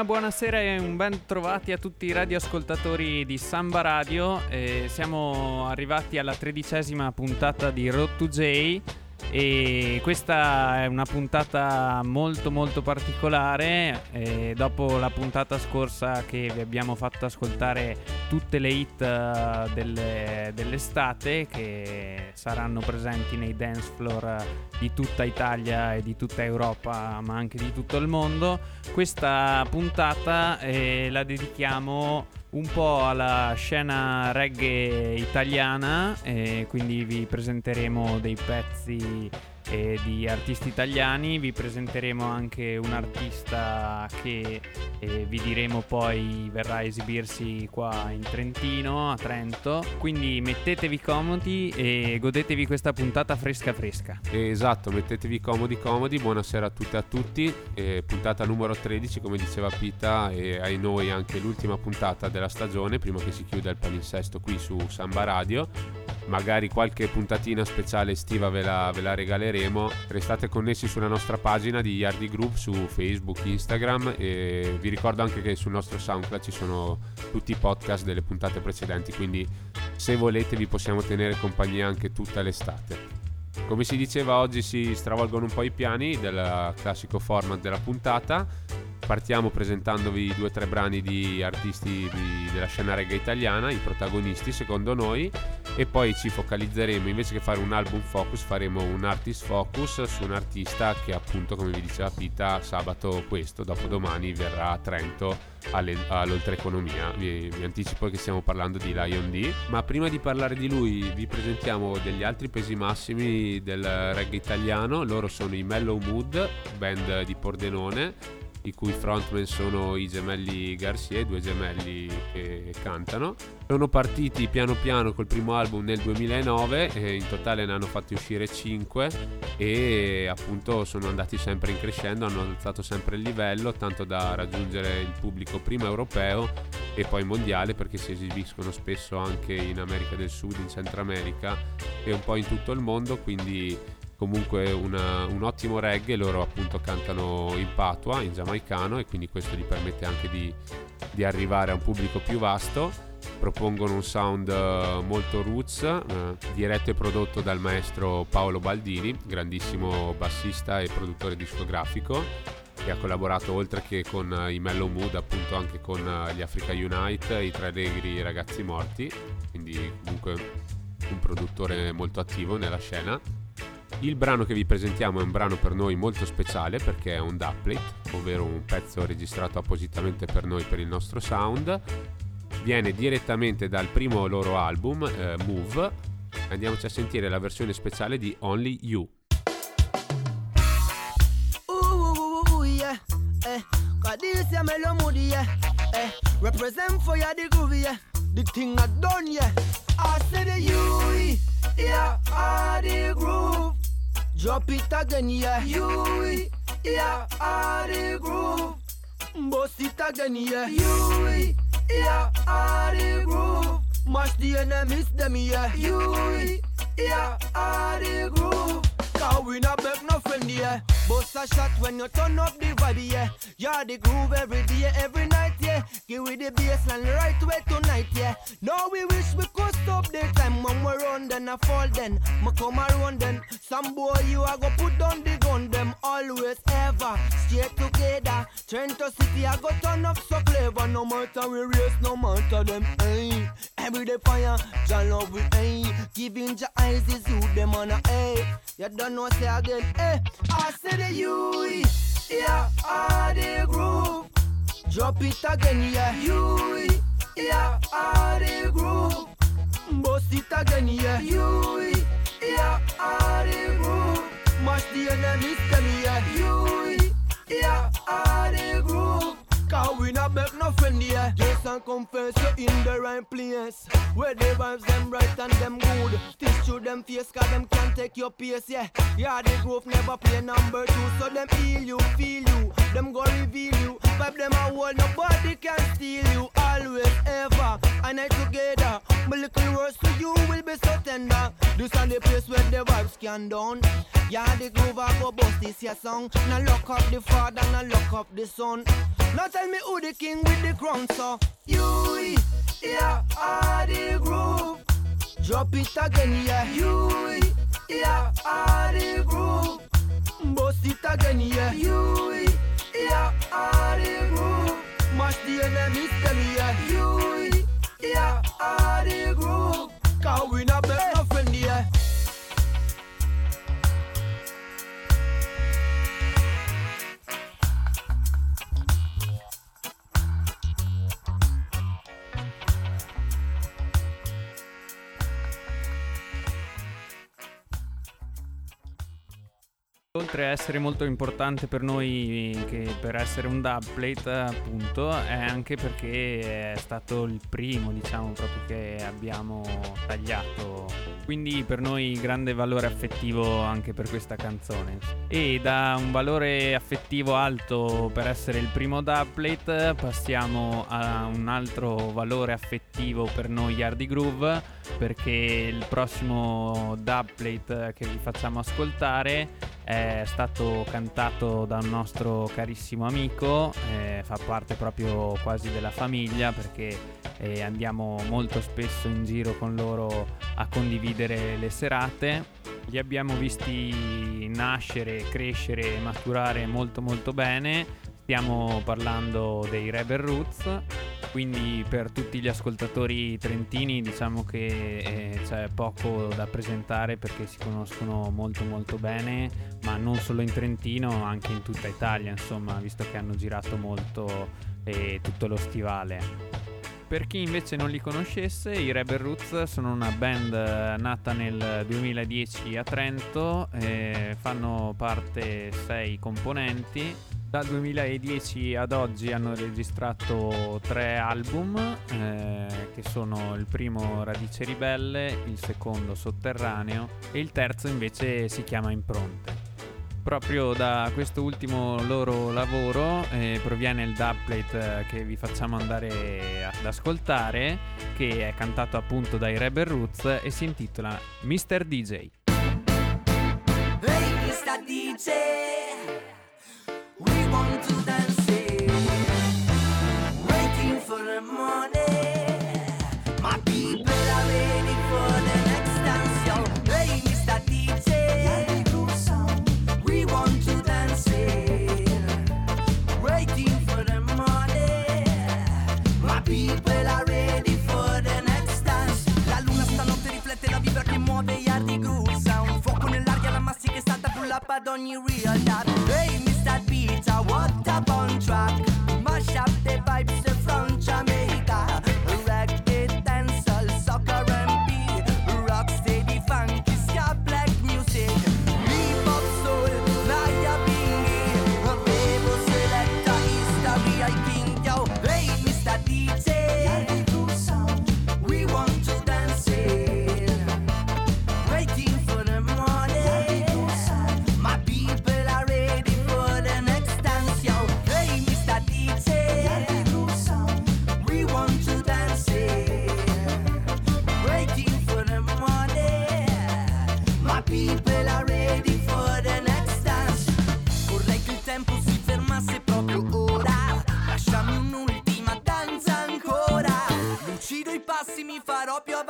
Una buonasera e un ben trovati a tutti i radioascoltatori di Samba Radio. Eh, siamo arrivati alla tredicesima puntata di Road to J e questa è una puntata molto molto particolare e dopo la puntata scorsa che vi abbiamo fatto ascoltare tutte le hit uh, delle, dell'estate che saranno presenti nei dance floor di tutta Italia e di tutta Europa ma anche di tutto il mondo questa puntata eh, la dedichiamo un po' alla scena reggae italiana, e quindi vi presenteremo dei pezzi eh, di artisti italiani, vi presenteremo anche un artista che eh, vi diremo poi verrà a esibirsi qua in Trentino, a Trento, quindi mettetevi comodi e godetevi questa puntata fresca fresca. Esatto, mettetevi comodi comodi, buonasera a tutte e a tutti, eh, puntata numero 13 come diceva Pita e ai noi anche l'ultima puntata della stagione prima che si chiuda il palinsesto qui su Samba Radio magari qualche puntatina speciale estiva ve la, ve la, regaleremo. Restate connessi sulla nostra pagina di Yardi Group su Facebook, Instagram e vi ricordo anche che sul nostro SoundCloud ci sono tutti i podcast delle puntate precedenti, quindi se volete vi possiamo tenere compagnia anche tutta l'estate. Come si diceva oggi si stravolgono un po' i piani del classico format della puntata partiamo presentandovi due o tre brani di artisti di, della scena reggae italiana, i protagonisti secondo noi, e poi ci focalizzeremo. Invece che fare un album focus, faremo un artist focus su un artista che appunto, come vi diceva Pita, sabato questo, dopodomani verrà a Trento alle, all'oltreeconomia. Vi, vi anticipo che stiamo parlando di Lion D, ma prima di parlare di lui vi presentiamo degli altri pesi massimi del reggae italiano, loro sono i Mellow Mood, band di Pordenone i cui frontman sono i gemelli Garcia, i due gemelli che cantano. Sono partiti piano piano col primo album nel 2009, e in totale ne hanno fatti uscire 5 e appunto sono andati sempre in crescendo, hanno alzato sempre il livello, tanto da raggiungere il pubblico prima europeo e poi mondiale perché si esibiscono spesso anche in America del Sud, in Centro America e un po' in tutto il mondo, quindi comunque una, un ottimo reggae, loro appunto cantano in patua, in giamaicano e quindi questo gli permette anche di, di arrivare a un pubblico più vasto. Propongono un sound eh, molto roots, eh, diretto e prodotto dal maestro Paolo Baldini, grandissimo bassista e produttore discografico, che ha collaborato oltre che con uh, i Mellow Mood appunto anche con uh, gli Africa Unite, i Tre Allegri Ragazzi Morti, quindi comunque un produttore molto attivo nella scena il brano che vi presentiamo è un brano per noi molto speciale perché è un dubplate, ovvero un pezzo registrato appositamente per noi per il nostro sound. Viene direttamente dal primo loro album, eh, Move. Andiamoci a sentire la versione speciale di Only You. Represent for ya the groovy, yeah. The thing I done, yeah. I said you, yeah, I the groove. Drop it again, yeah. You, yeah, are the groove. Bust it again, yeah. You, yeah, are the groove. Mash the enemies, them, yeah. You, yeah, are the groove. Cause we not beg no friend, yeah. Bust a shot when you turn up the vibe, yeah. You're the groove every day, every night, yeah. Give me the bassline right way tonight, yeah. Now we wish we could stop the time when we run, then I fall, then. Me come around, then. Some boy, you are go put down the gun, them always ever. Stay together. Trento City, I go turn up so clever. No matter we race, no matter them, hey. Every day fire, John love we, hey. Giving your eyes is you, them on a, hey. You don't know, say again, hey. I said the you, yeah, I the groove. Drop it again, yeah, you, yeah, I the groove. Bust it again, yeah, you, yeah, I the groove. Mash the enemies, tell me, yeah, you, yeah, I the groove. Cause we not beg no friend, yeah. Just and confess you're in the right place. Where the vibes them right and them good. Teach to them face, cause them can't take your pace, yeah. Yeah, the groove never play number two. So them heal you, feel you. Them go reveal you. Vibe them a hold, nobody can steal you. Always, ever, and I together. My little words to you will be so tender. This on the place where the vibes can down. Yeah, the groove I go bust this your song. Now lock up the father, now lock up the son. Now tell me who the king with the crown, so you, yeah, are the groove. Drop it again, yeah, you, yeah, are the groove. Bust it again, yeah, you, yeah, are the groove. Mash the enemies, tell me, yeah, you, yeah, are the groove. Cause we not best Oltre a essere molto importante per noi che per essere un dubplate appunto è anche perché è stato il primo diciamo proprio che abbiamo tagliato. Quindi per noi grande valore affettivo anche per questa canzone. E da un valore affettivo alto per essere il primo dubplate passiamo a un altro valore affettivo per noi Hardy Groove perché il prossimo dubplate che vi facciamo ascoltare è stato cantato da un nostro carissimo amico, eh, fa parte proprio quasi della famiglia perché eh, andiamo molto spesso in giro con loro a condividere le serate. Li abbiamo visti nascere, crescere e maturare molto molto bene. Stiamo parlando dei Rebel Roots quindi per tutti gli ascoltatori trentini diciamo che eh, c'è poco da presentare perché si conoscono molto molto bene, ma non solo in Trentino, anche in tutta Italia, insomma, visto che hanno girato molto eh, tutto lo stivale. Per chi invece non li conoscesse, i Rebel Roots sono una band nata nel 2010 a Trento, eh, fanno parte sei componenti dal 2010 ad oggi hanno registrato tre album, eh, che sono il primo Radice Ribelle, il secondo Sotterraneo e il terzo invece si chiama Impronte. Proprio da questo ultimo loro lavoro eh, proviene il dubplate che vi facciamo andare ad ascoltare, che è cantato appunto dai Rebel Roots e si intitola Mr. DJ. Hey, Mr. DJ. Don't you realize? that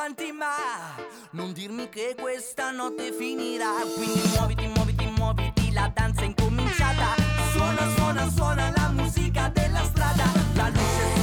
avanti, ma non dirmi che questa notte finirà. Quindi muoviti, muoviti, muoviti, la danza è incominciata. Suona, suona, suona la musica della strada. La luce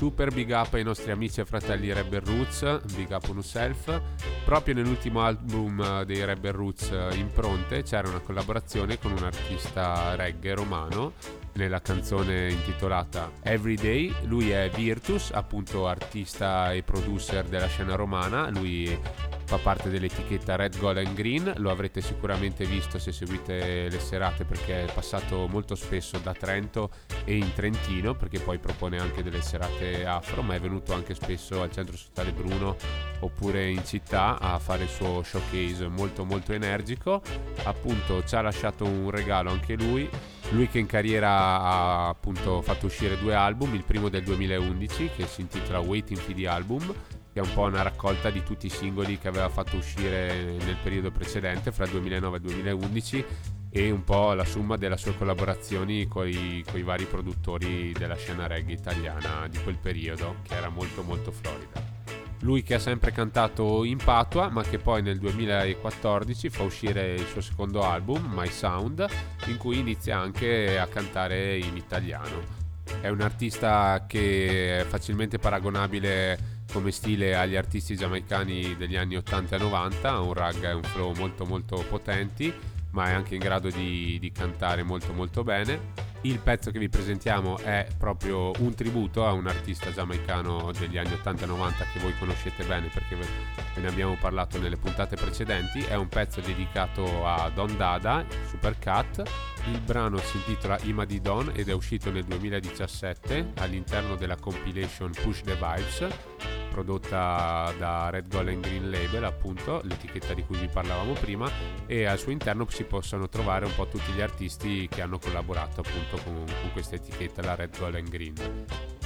super big up ai nostri amici e fratelli Rebel Roots, big up on yourself. Proprio nell'ultimo album dei Rebel Roots Impronte c'era una collaborazione con un artista reggae romano nella canzone intitolata Everyday. Lui è Virtus, appunto artista e producer della scena romana. Lui fa parte dell'etichetta Red Gold and Green, lo avrete sicuramente visto se seguite le serate perché è passato molto spesso da Trento e in Trentino perché poi propone anche delle serate afro, ma è venuto anche spesso al centro sociale Bruno oppure in città a fare il suo showcase molto molto energico. Appunto ci ha lasciato un regalo anche lui, lui che in carriera ha appunto fatto uscire due album, il primo del 2011 che si intitola Waiting for the Album che è un po' una raccolta di tutti i singoli che aveva fatto uscire nel periodo precedente, fra il 2009 e il 2011, e un po' la somma delle sue collaborazioni con i vari produttori della scena reggae italiana di quel periodo, che era molto molto florida. Lui che ha sempre cantato in patua, ma che poi nel 2014 fa uscire il suo secondo album, My Sound, in cui inizia anche a cantare in italiano. È un artista che è facilmente paragonabile come stile agli artisti giamaicani degli anni 80 e 90, ha un rag e un flow molto molto potenti, ma è anche in grado di, di, cantare molto molto bene. Il pezzo che vi presentiamo è proprio un tributo a un artista giamaicano degli anni 80 e 90 che voi conoscete bene perché ve ne abbiamo parlato nelle puntate precedenti. È un pezzo dedicato a Don Dada, Supercat. Il brano si intitola Ima di Don ed è uscito nel 2017 all'interno della compilation Push the Vibes prodotta da Red Gold and Green Label, appunto, l'etichetta di cui vi parlavamo prima, e al suo interno si possono trovare un po' tutti gli artisti che hanno collaborato appunto con, con questa etichetta, la Red Gold and Green.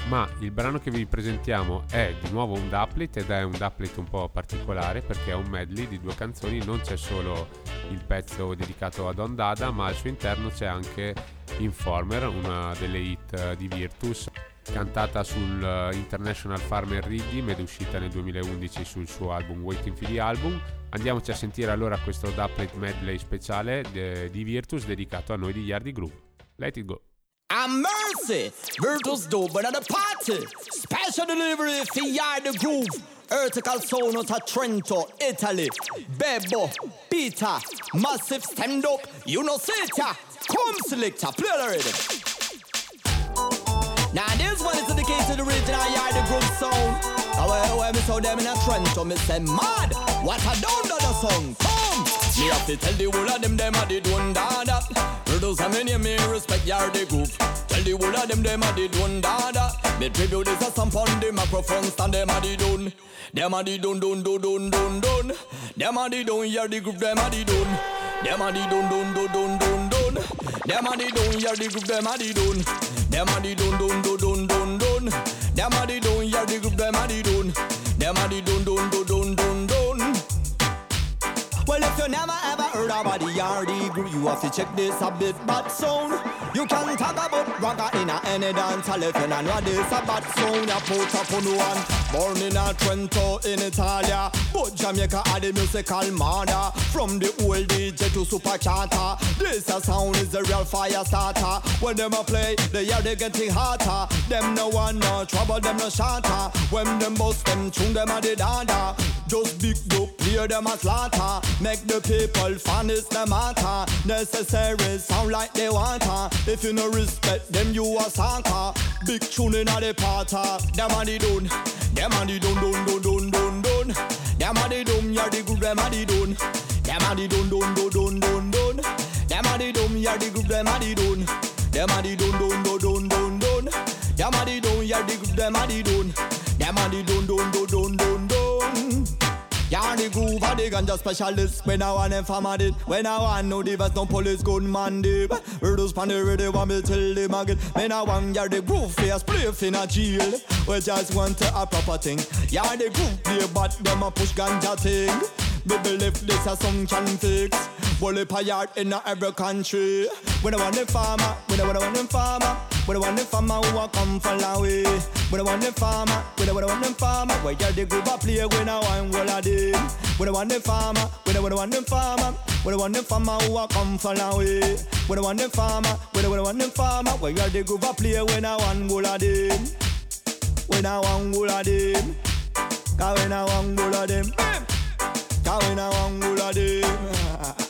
Ma il brano che vi presentiamo è di nuovo un duplet ed è un duplet un po' particolare perché è un medley di due canzoni, non c'è solo il pezzo dedicato a Don Dada, ma al suo interno c'è anche Informer, una delle hit di Virtus cantata sul eh, International Farmer Rhythm ed uscita nel 2011 sul suo album Waiting for the Album. Andiamoci a sentire allora questo doublet medley speciale di Virtus dedicato a noi di Yardi Group. Let it go. A mercy, Virtus Dober at the party. Special delivery for Yardi Groove. Vertical sound of Trento, Italy. Bebo, Peter, massive stand up. You know, sit Come selector, play already. Now this one is dedicated to the original yard the group sound. Now where, where me saw them in a trend, so oh, me say mad. What a down the song, come. Me have to tell the whole of them them a did one dada. Those a many me respect yard the group. Tell the whole of them them a did one dada. Me tribute this a some on the microphone stand them a did done. Them a did done done done done done done. Them a did done yard the group them a did done. Them a did done done done done done done. Them a did done yard the group them a did done. Them a di dun dun dun dun dun dun. Them a di dun, yeah the group them a di dun. Them a di dun dun dun dun dun dun. Well, if you never ever heard about the Yardy group, you have to check this a bit bad sound. You can talk about ragga in a any dance hall if you know this a bad sound. Put up on one, born in a Trento in Italia, but Jamaica are the musical mother. From the old DJ to super charter, this a sound is a real fire starter. When them a play, the Yardy getting hotter. Them no one no trouble, them no shatter. When them bust them tune, them a the dada. Just big dope, play them a slaughter. Make the people fun is the matter. Necessary sound like they want her. If you no respect them, you a soccer. Big tune in the party. Them a the done. Them a the done, done, done, done, done, done. Them a the done, you're the good, them a the done. Them a the done, done, done, done, done, done. Them a the done, you're the good, them a the done. Them a the done, done, done, done, done, done. Them a the done, you're the good, them a the done. Them a the done, done, done, done, done. Yeah, the groove of the ganja specialist. When I want them farmer did. When I want no divas, no police gunman dip. Riddles pan the ready want me tell them again. When I want yeah the groove face play in a jail. We just want to a proper thing. Yeah, the groove play but them a push ganja thing. Me believe this a some can fix. Bully a yard in every country. When I want the farmer, when I want them farmer. When I want the farmer who a come from away. When I want the farmer, when I want them farmer. Where you the group a play when I want all of them. When I want the farmer, when I want them farmer. When I want the farmer who a come from away. When I want the farmer, when I want them farmer. Where you the group a play when I want all of them. when I want all of them. Cause when I want all of them. Cause when I want all of them.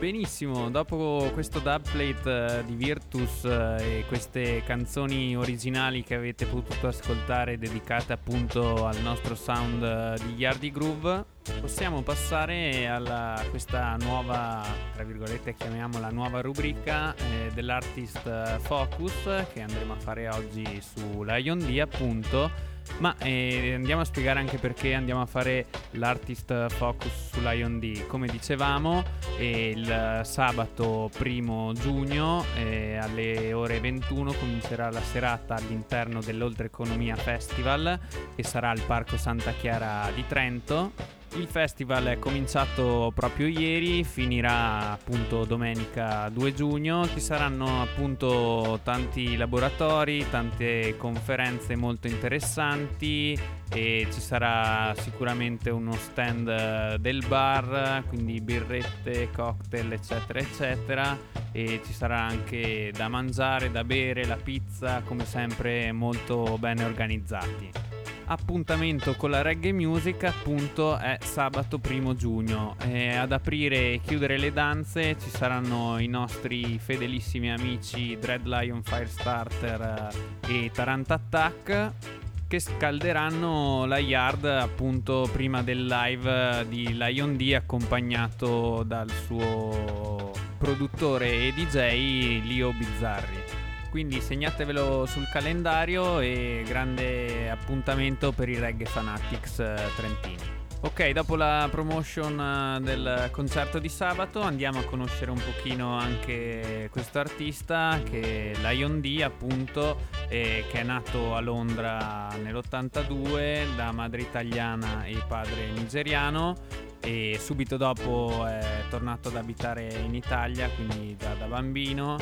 Benissimo, dopo questo dubplate uh, di Virtus uh, e queste canzoni originali che avete potuto ascoltare dedicate appunto al nostro sound uh, di Yardy Groove, possiamo passare a questa nuova, tra virgolette chiamiamola nuova rubrica eh, dell'Artist Focus che andremo a fare oggi su Lion D appunto ma eh, andiamo a spiegare anche perché andiamo a fare l'artist focus su Lion D. Come dicevamo, il sabato primo giugno eh, alle ore 21 comincerà la serata all'interno dell'Oltreconomia Festival che sarà al Parco Santa Chiara di Trento il festival è cominciato proprio ieri, finirà appunto domenica 2 giugno, ci saranno appunto tanti laboratori, tante conferenze molto interessanti e ci sarà sicuramente uno stand del bar, quindi birrette, cocktail eccetera eccetera. E ci sarà anche da mangiare, da bere, la pizza come sempre molto bene organizzati appuntamento con la reggae music appunto è sabato primo giugno e ad aprire e chiudere le danze ci saranno i nostri fedelissimi amici Dread Lion Firestarter eh, e Tarant Attack che scalderanno la yard appunto prima del live di Lion D accompagnato dal suo produttore e DJ Leo Bizzarri. Quindi segnatevelo sul calendario e grande appuntamento per i Reggae Fanatics eh, Trentini. Ok, dopo la promotion eh, del concerto di sabato andiamo a conoscere un pochino anche questo artista che è Lion D appunto eh, che è nato a Londra nell'82 da madre italiana e padre nigeriano e subito dopo è tornato ad abitare in Italia quindi già da bambino.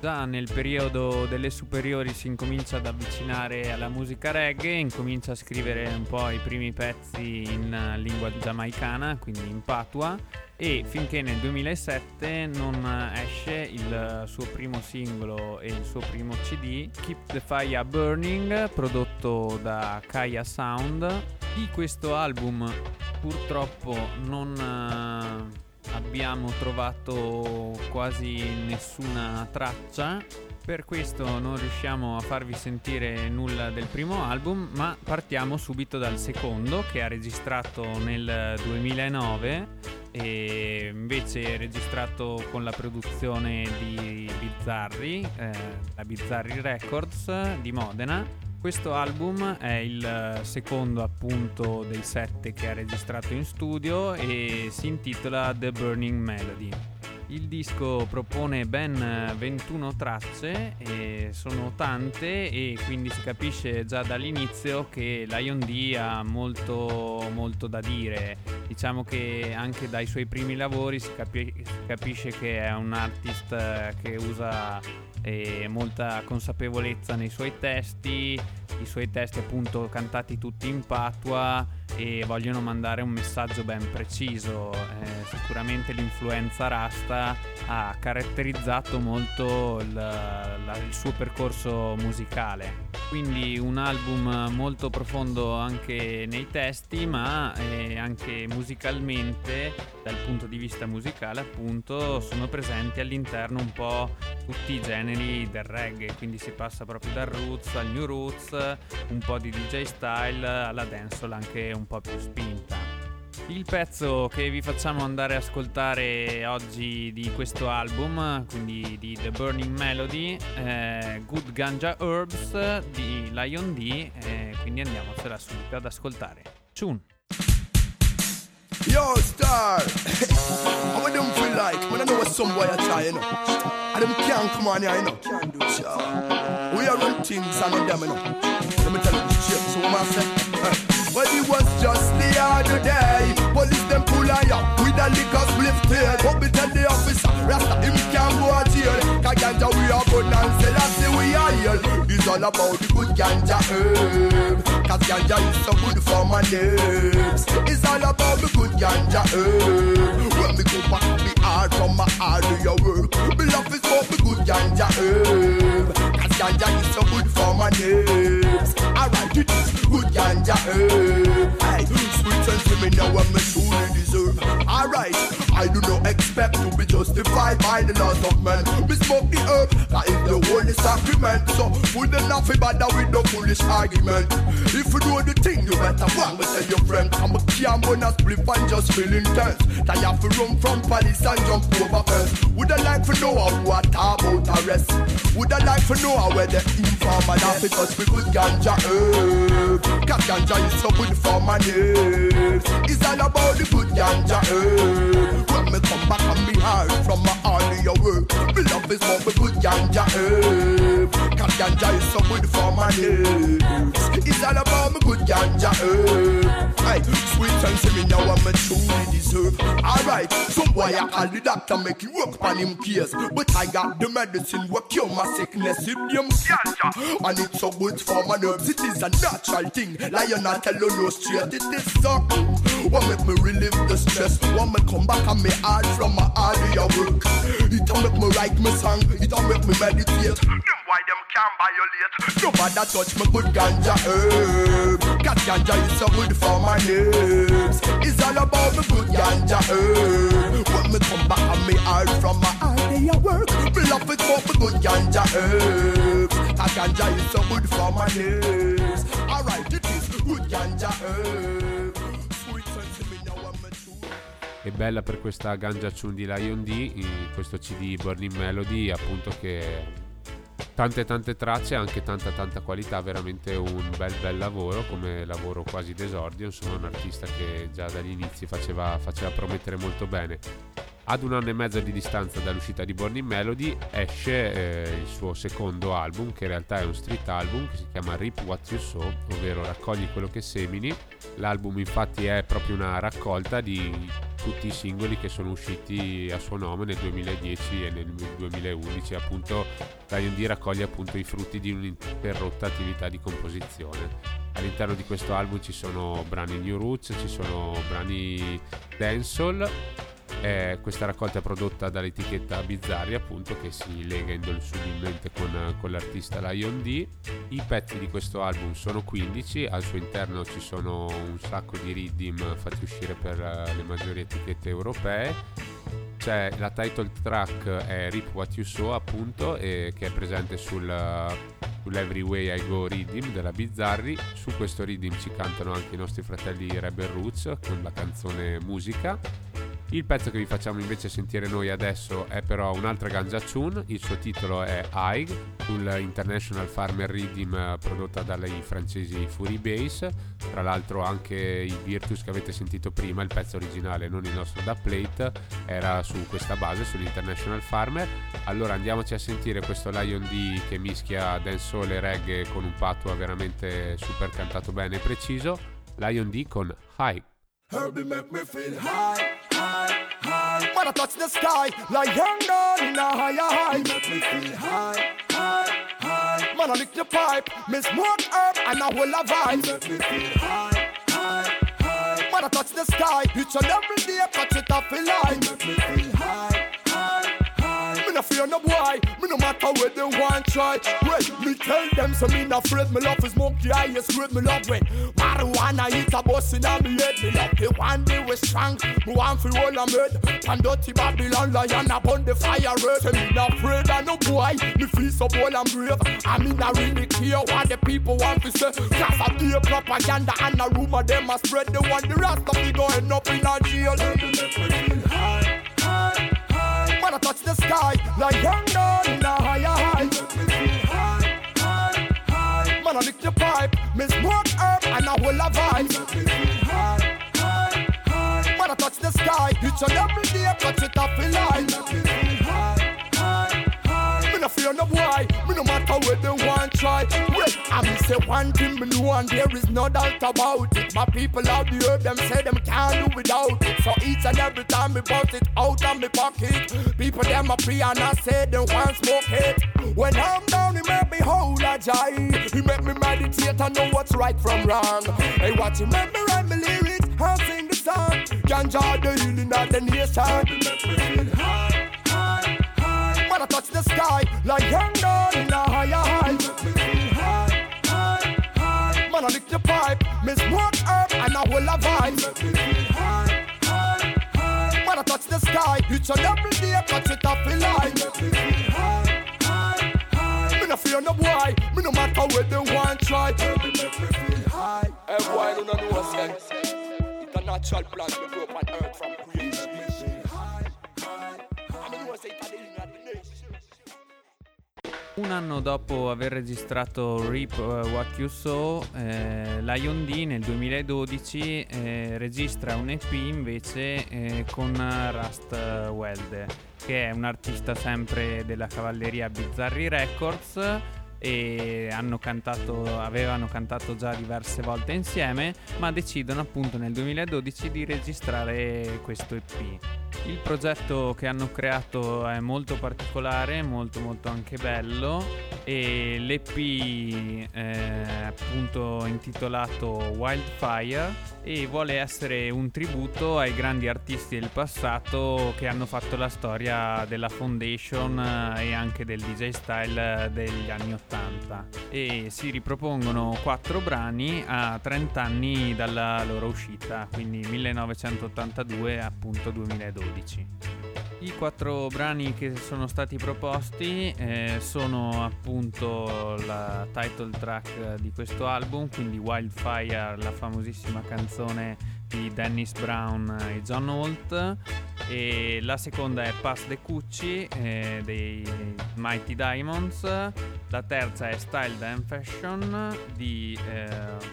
Già nel periodo delle superiori si incomincia ad avvicinare alla musica reggae, incomincia a scrivere un po' i primi pezzi in lingua giamaicana, quindi in patua, e finché nel 2007 non esce il suo primo singolo e il suo primo CD, Keep the Fire Burning, prodotto da Kaya Sound. Di questo album purtroppo non abbiamo trovato quasi nessuna traccia. Per questo non riusciamo a farvi sentire nulla del primo album, ma partiamo subito dal secondo che ha registrato nel 2009 e invece registrato con la produzione di Bizzarri, eh, la Bizzarri Records di Modena questo album è il secondo appunto dei sette che ha registrato in studio e si intitola The Burning Melody. Il disco propone ben 21 tracce e sono tante e quindi si capisce già dall'inizio che Lion D ha molto, molto da dire. Diciamo che anche dai suoi primi lavori si, capi- si capisce che è un artist che usa e molta consapevolezza nei suoi testi, i suoi testi appunto cantati tutti in patua e vogliono mandare un messaggio ben preciso. Eh, sicuramente l'influenza Rasta ha caratterizzato molto il, la, il suo percorso musicale. Quindi un album molto profondo anche nei testi, ma eh, anche musicalmente, dal punto di vista musicale, appunto, sono presenti all'interno un po' tutti i generi del reggae. Quindi si passa proprio dal roots al new roots, un po' di DJ style, alla dancehall anche un po' più spinta. Il pezzo che vi facciamo andare a ascoltare oggi di questo album, quindi di The Burning Melody, è Good Ganja Herbs di Lion D, e quindi andiamocela subito ad ascoltare. Chun! Yo, star! How them feel like when I know what some boy I try, you know? Them can't come on here, you know? Sure. We are run things and them, you know? Let me tell you truth, so what I say? Well, it was just the other day. Police them pull I up with a liquor split tail. But me tell the officer, Rasta him can't go a jail. Cause ganja we are good and sell us we are here. It's all about the good ganja herb. Cause ganja is so good for my nerves. It's all about the good ganja herb. When me go back me hard from my hard to your work. Me love is for the good ganja herb. Cause ganja is so good for my nerves. Alright, it is ganja herb. Aye, sweet and me now I'm truly deserve. Alright, I do not expect to be justified by the laws of men. We smoke the herb, that is the holy sacrament. So, put the nothing bother with no foolish argument. If you do the thing, you better want me tell your friend. I'm a can't burn a spliff and just feel intense. That you have to run from police and jump over fence. Would I like to know how what talk about arrest? Would I like to know where the informer that because we good ganja herb. Cause ganja is so good for my nerves. It's all about the good ganja herb. When me come back and me hard from my your work. Me love is more me good ganja herb. Cause ganja is so good for my nerves. All about me good ganja eh. herb. Hey, sweet and me now I'm a truly deserve. Alright, some boy I call the doctor make you work on him case. But I got the medicine what cure my sickness. It them ganja. And it's so good for my nerves. It is a natural thing. Lion I tell you no straight. It is so What make me relieve the stress? What me come back and me hard from my hard work? It'll make me write my song. It'll make me meditate. Why them can't violate? Nobody touch me good ganja herb. Cause ganja is so good for my nerves. It's all about me good ganja herb. When me come back and me hard from my hard day work. Me love it for me good ganja herb. Cause ganja is so good for my nerves. Alright, it is good ganja herb. Sweet sense me now I'm a true. E bella per questa Ganja Tune di Lion D, in questo CD Burning Melody, appunto che tante tante tracce, anche tanta tanta qualità, veramente un bel bel lavoro, come lavoro quasi d'esordio, insomma un artista che già dagli inizi faceva, faceva promettere molto bene. Ad un anno e mezzo di distanza dall'uscita di Burning Melody esce eh, il suo secondo album, che in realtà è un street album, che si chiama Rip What You Sow, ovvero raccogli quello che semini. L'album infatti è proprio una raccolta di tutti i singoli che sono usciti a suo nome nel 2010 e nel 2011. Appunto, Lion D raccoglie appunto i frutti di un'interrotta attività di composizione. All'interno di questo album ci sono brani New Roots, ci sono brani dancehall eh, questa raccolta è prodotta dall'etichetta Bizzarri, appunto, che si lega indolubilmente con, con l'artista Lion D. I pezzi di questo album sono 15, al suo interno ci sono un sacco di riddim fatti uscire per uh, le maggiori etichette europee. C'è la title track è Rip What You Saw, appunto, e, che è presente sul, sull'Every Way I Go Riddim della Bizzarri. Su questo riddim ci cantano anche i nostri fratelli Rebel Roots con la canzone Musica. Il pezzo che vi facciamo invece sentire noi adesso è però un'altra Ganja Tune, il suo titolo è Haig, sul International Farmer Rhythm prodotta dai francesi Fury Bass, tra l'altro anche il Virtus che avete sentito prima, il pezzo originale, non il nostro da plate, era su questa base, sull'International Farmer. Allora andiamoci a sentire questo Lion D che mischia dancehall e reggae con un patua veramente super cantato bene e preciso, Lion D con Haig. Herbie make me feel high, high, high. I touch the sky, like young down in a higher high. Make me feel high, high, high. Man, I lick the pipe, me smoke herb and I will a vibe. Make me feel high, high, high. When I touch the sky, each and every day, catch it off in line. Make me feel high, high, high. Me no fear no boy, me no matter where they want try. Wait, me tell them so me not afraid. Me love is monkey highest grade. Me love when marijuana hit a bus in a me head. Me love the one day we strong. Me want fi roll a mud. And dirty Babylon lion upon the fire red. Say me not afraid of no boy. Me feel so bold and brave. I mean I really care what the people want to say. Cause I be propaganda and a rumor them a spread. They want the rest of me go end up in a jail. I touch the sky, like young down in a higher high. High, high, high. Man, I lick the pipe, me smoke herb and I will a vibe. High, high, high. When I touch the sky, each and every day, touch it up in feel high, high, high. Me no fear no boy, me no matter where they say one thing me know and there is no doubt about it. My people out the them say them can't do without it. So each and every time me bust it out of me pocket, people them a pray and I say them want smoke it. When I'm down, it make me whole a joy. He make me meditate and know what's right from wrong. Hey, watch him, let me write my lyrics and sing the song. Ganja the healing of the nation. Make me feel high. When I touch the sky, like young down in a high. Make me feel high, high, high. When I touch the sky, it's a double day, touch it up in line. Make me feel high, high, high. Me no fear no boy, me no matter where they want try. Make me feel high. Boy, you know no sense. It's a natural plan to grow up on earth from creation. Un anno dopo aver registrato Reap uh, What You Saw, eh, Lion D nel 2012 eh, registra un EP invece eh, con Rust Welde, che è un artista sempre della cavalleria Bizzarri Records e hanno cantato, avevano cantato già diverse volte insieme, ma decidono appunto nel 2012 di registrare questo EP. Il progetto che hanno creato è molto particolare, molto molto anche bello e l'EP è appunto intitolato Wildfire e vuole essere un tributo ai grandi artisti del passato che hanno fatto la storia della Foundation eh, e anche del DJ style degli anni 80 e si ripropongono quattro brani a 30 anni dalla loro uscita, quindi 1982 appunto 2012. I quattro brani che sono stati proposti eh, sono appunto la title track di questo album, quindi Wildfire, la famosissima canzone di Dennis Brown e John Holt. E la seconda è Pass the Cucci eh, dei Mighty Diamonds. La terza è Style and Fashion di eh,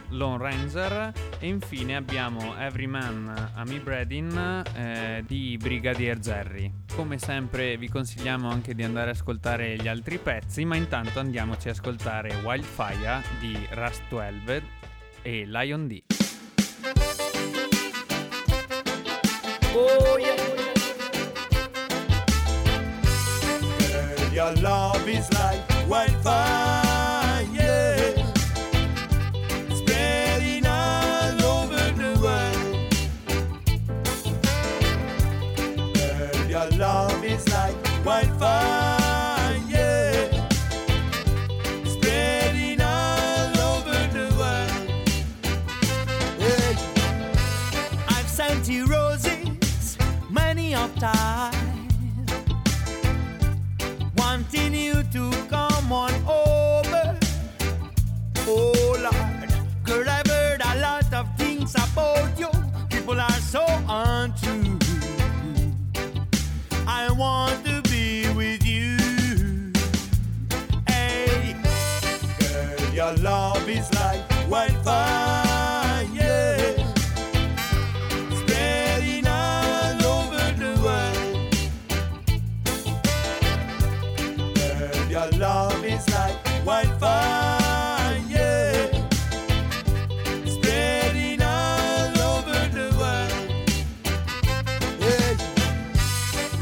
Lone Ranger. E infine abbiamo Every Man Amy Bredin eh, di Brigadier Jerry. Come sempre vi consigliamo anche di andare ad ascoltare gli altri pezzi ma intanto andiamoci ad ascoltare Wildfire di Rust 12 e Lion D Oh yeah. Girl, your love is like wildfire, many wanting you to come on over. Oh Lord, girl, I've heard a lot of things about you. People are so untrue. I want to be with you. Hey. Girl, your love is like wildfire, your love is like wildfire, yeah. Spreading all over the world. Hey.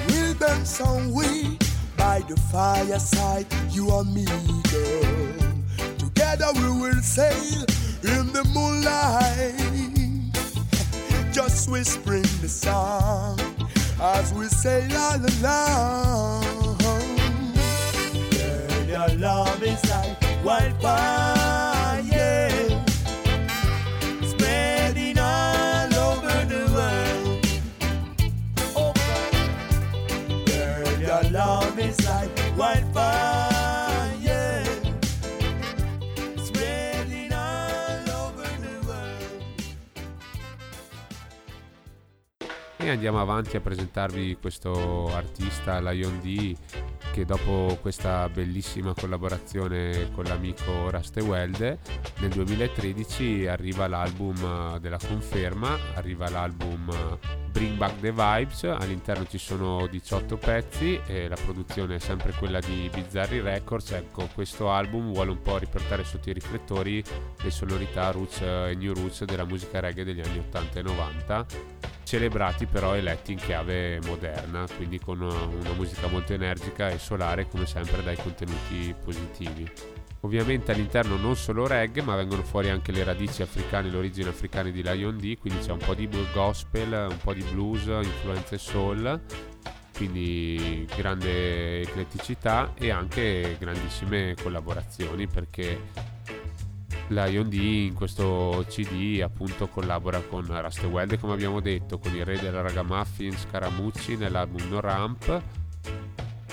We'll burn some weed by the fireside, you and me, girl. Together we will sail in the moonlight, just whispering the song as we sail all along. Your love is like wildfire. Spreading all over the world. Oh, Girl, your love is like wildfire. E andiamo avanti a presentarvi questo artista Lion D che dopo questa bellissima collaborazione con l'amico Raste Welde nel 2013 arriva l'album eh, della conferma, arriva l'album eh, Bring Back the Vibes, all'interno ci sono 18 pezzi e la produzione è sempre quella di Bizzarri Records, ecco questo album vuole un po' riportare sotto i riflettori le sonorità roots e new roots della musica reggae degli anni 80 e 90 celebrati però e letti in chiave moderna, quindi con una musica molto energica e solare come sempre dai contenuti positivi. Ovviamente all'interno non solo reggae, ma vengono fuori anche le radici africane, l'origine africana di Lion D, quindi c'è un po' di gospel, un po' di blues, influenze soul, quindi grande ecletticità e anche grandissime collaborazioni perché Lion D in questo CD appunto collabora con Rustwelde come abbiamo detto, con il re della ragamuffin Scaramucci nell'album No Ramp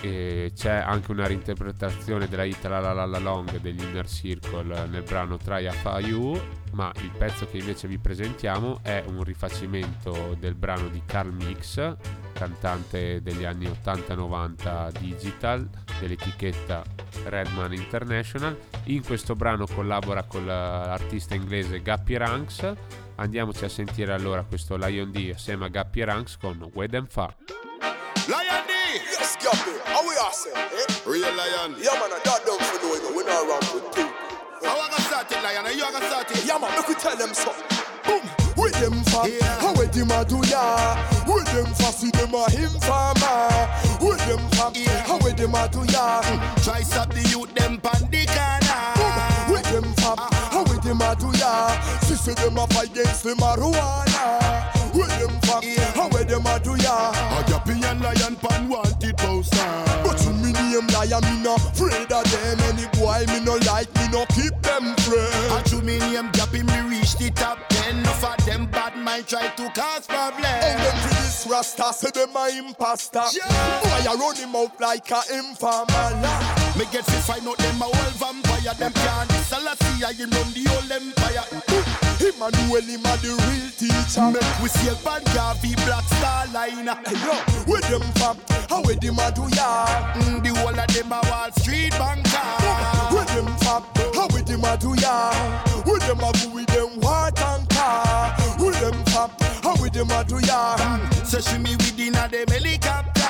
e c'è anche una reinterpretazione della hit La La La La Long degli Inner Circle nel brano Try a You ma il pezzo che invece vi presentiamo è un rifacimento del brano di Carl Mix cantante degli anni 80-90 digital dell'etichetta Redman International in questo brano collabora con l'artista inglese Gappy Ranks andiamoci a sentire allora questo Lion D assieme a Gappy Ranks con Wed Fa! Yes, Gappy, how we are say? Eh? Real Lion. Yeah, man, I got them for doing it. We not wrong with two. How I gonna start it, Lion? You gonna start it? Yeah, man, make we tell them something. Boom! With them fa, yeah. how with them a do ya? With them see them a him farmer. With them fa, yeah. how with them a do ya? Mm. Try stop the youth them pan the corner. With them fa, uh-huh. how with them a do ya? See see them a fight against the marijuana. With them fa, yeah. how with them a do ya? A gappy and lion pan wanted poster. But to me name lion, me no afraid of them. Any boy me no like, me no keep them friends. And to me name gappy, me reach the top ten. Enough of them bad mind try to cause problems. And them to this rasta say them a imposter. Yeah. Boy I run him out like a informer. Me get to find out them a whole vampire. Them can't I run the whole empire. Emmanuel, him a the real teacher. Make we see a Gavi Black Star line. Hey yo, with them fam, how with them a do ya? Mm, the whole of them a Wall Street banker. With them fam, how with them a do ya? With them a go with them what and car. With them fam, how with them a do ya? Mm, so she me within a them helicopter.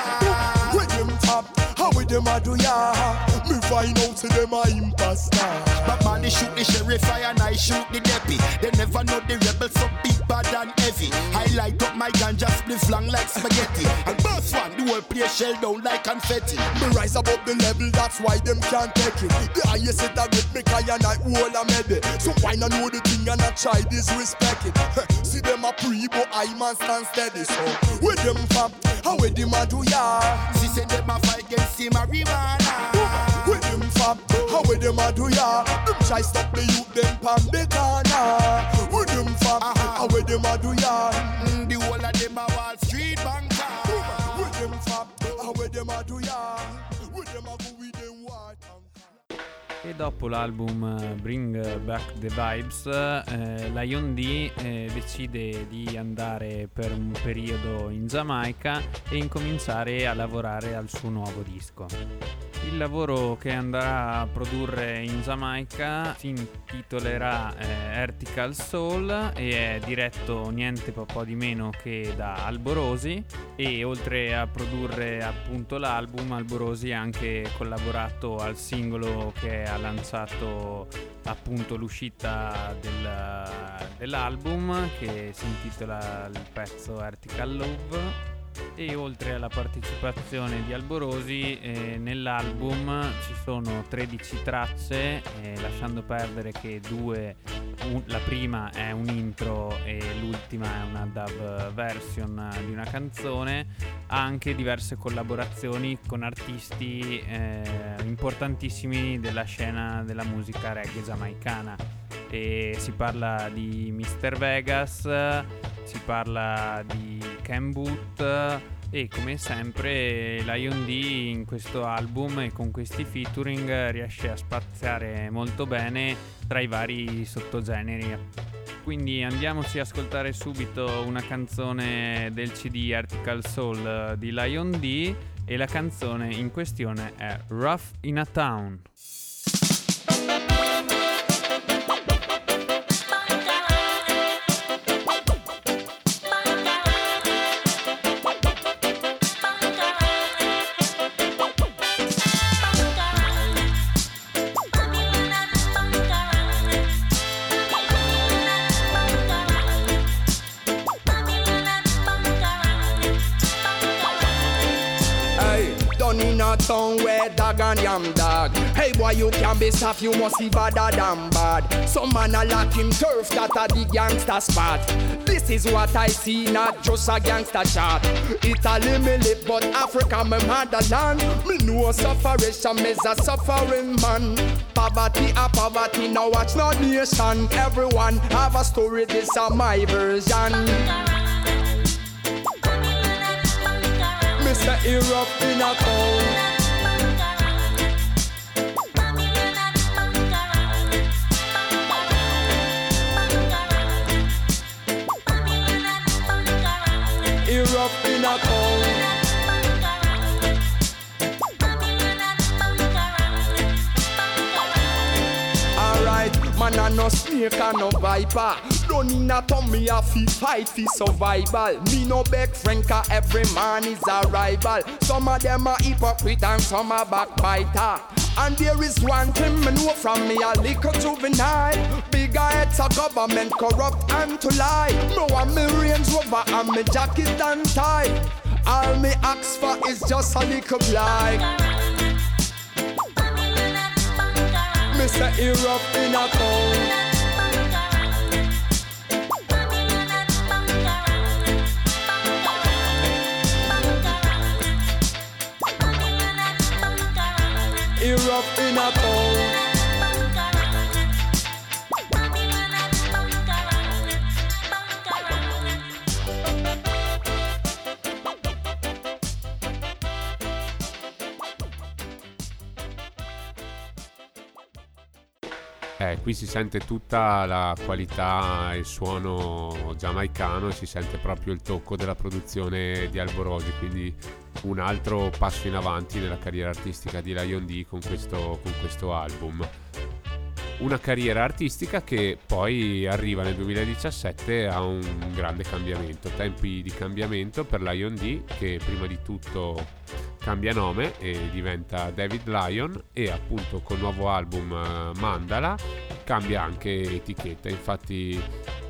With them fam, how with them a do ya? Find out say them a imposter. But man, they shoot the sheriff, fire and I shoot the deputy. They never know the rebels so big, bad and heavy. I light up my gun, just split long like spaghetti. And boss one, the whole place shell down like confetti. Me rise above the level, that's why them can't take it. The highest it that with me, I and I hold a medal. So why not know the thing and I try disrespect it? See them a pre, but I man stand steady. So with them fam, how with them a do ya? See say them a fight against the marijuana. With them fam, how with them a do ya? Them try stop the youth, them pan the corner. With them fam, how with them a do ya? Mm, the whole of them a Wall Street banker. With them fam, how with them a do ya? With them a go with them and E dopo l'album eh, Bring Back the Vibes, eh, Lion D eh, decide di andare per un periodo in Giamaica e incominciare a lavorare al suo nuovo disco. Il lavoro che andrà a produrre in Giamaica si intitolerà eh, Vertical Soul e è diretto niente po' di meno che da Alborosi e oltre a produrre appunto l'album Alborosi ha anche collaborato al singolo che ha lanciato appunto l'uscita del, dell'album che si intitola il pezzo Vertical Love e oltre alla partecipazione di Alborosi eh, nell'album ci sono 13 tracce eh, lasciando perdere che due un, la prima è un intro e l'ultima è una dub version di una canzone ha anche diverse collaborazioni con artisti eh, importantissimi della scena della musica reggae giamaicana e si parla di Mr. Vegas si parla di Ken Boot e come sempre Lion D in questo album e con questi featuring riesce a spaziare molto bene tra i vari sottogeneri. Quindi andiamoci a ascoltare subito una canzone del CD Article Soul di Lion D e la canzone in questione è Rough in a Town. Boy you can be soft, you must be badder than bad. Some man a lacking turf, that a the gangster spot. This is what I see, not just a gangster chart. Italy me live, but Africa me motherland. Me know sufferation, me's a suffering man. Poverty a poverty, now watch no nation. Everyone have a story, this is my version. Mr. Europe in a town. Europe in a. Alright, man a no snake and no viper. Don't need a tummy a fi fight fi survival. Me no beg friend cause every man is a rival. Some of them are hypocrite and some are backbiter. And there is one thing me know from me a little juvenile. Bigger heads a government corrupt and to lie. Me want me Range Rover and me jacket and tie. All me ask for is just a little blind. Mr. Europe in a town. Europe in a town. Eh, qui si sente tutta la qualità e il suono giamaicano si sente proprio il tocco della produzione di Alborosi, quindi un altro passo in avanti nella carriera artistica di Lion D con questo, con questo album. Una carriera artistica che poi arriva nel 2017 a un grande cambiamento, tempi di cambiamento per Lion D che prima di tutto cambia nome e diventa David Lion e appunto col nuovo album eh, Mandala cambia anche etichetta, infatti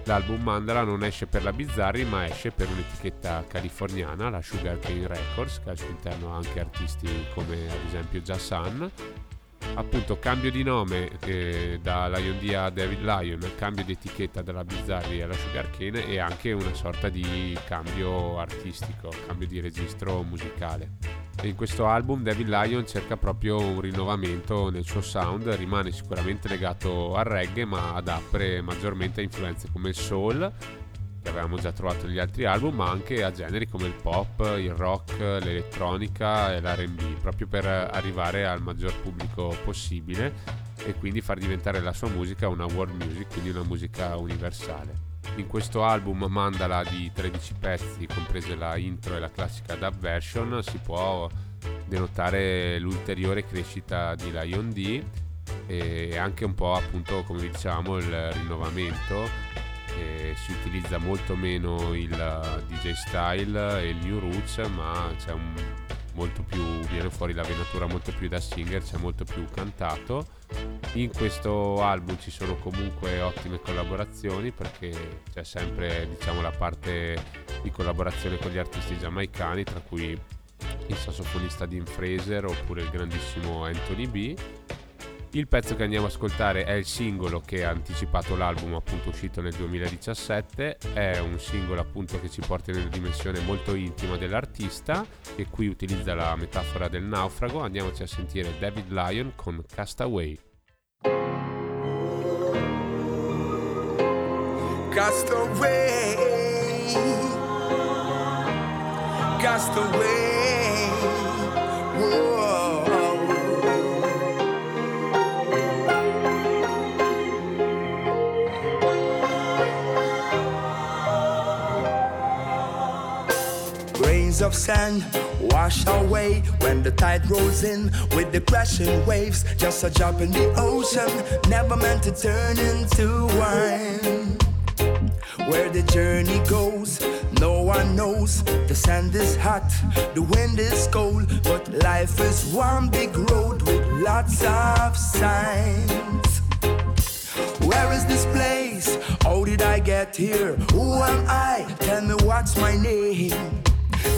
l'album Mandala non esce per la Bizzarri ma esce per un'etichetta californiana, la Sugarcane Records che al suo interno ha anche artisti come ad esempio Jassan appunto cambio di nome eh, da Lion D a David Lion, cambio di etichetta dalla Bizzarri alla Sugarcane e anche una sorta di cambio artistico, cambio di registro musicale. E in questo album David Lion cerca proprio un rinnovamento nel suo sound, rimane sicuramente legato al reggae ma adapre maggiormente a influenze come il soul che avevamo già trovato negli altri album, ma anche a generi come il pop, il rock, l'elettronica e l'RB, proprio per arrivare al maggior pubblico possibile e quindi far diventare la sua musica una world music, quindi una musica universale. In questo album Mandala di 13 pezzi, comprese la intro e la classica dub version, si può denotare l'ulteriore crescita di Lion D e anche un po' appunto come dicevamo il rinnovamento si utilizza molto meno il DJ style e il new roots ma c'è un molto più viene fuori la venatura molto più da singer c'è molto più cantato. In questo album ci sono comunque ottime collaborazioni perché c'è sempre diciamo la parte di collaborazione con gli artisti giamaicani tra cui il sassofonista Dean Fraser oppure il grandissimo Anthony B il pezzo che andiamo ad ascoltare è il singolo che ha anticipato l'album appunto uscito nel 2017, è un singolo appunto che ci porta in una dimensione molto intima dell'artista e qui utilizza la metafora del naufrago, andiamoci a sentire David Lyon con Castaway. Castaway, castaway. Whoa. Of sand wash away when the tide rolls in with the crashing waves. Just a drop in the ocean, never meant to turn into wine. Where the journey goes, no one knows. The sand is hot, the wind is cold, but life is one big road with lots of signs. Where is this place? How did I get here? Who am I? Tell me what's my name.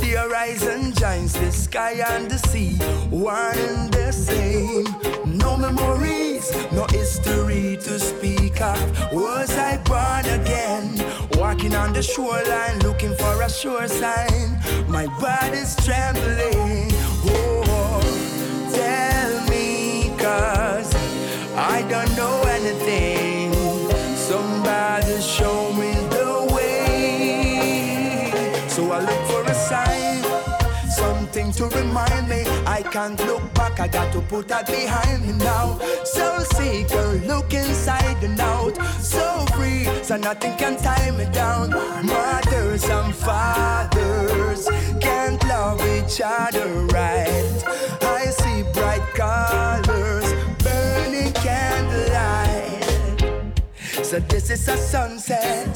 The horizon joins the sky and the sea, one and the same. No memories, no history to speak of. Was I born again? Walking on the shoreline, looking for a sure sign. My body's trembling. Oh, tell me, cause I don't know sign, something to remind me. I can't look back, I got to put that behind me now. So seeker, look inside and out. So free, so nothing can tie me down. Mothers and fathers can't love each other right. I see bright colors burning candlelight. So this is a sunset,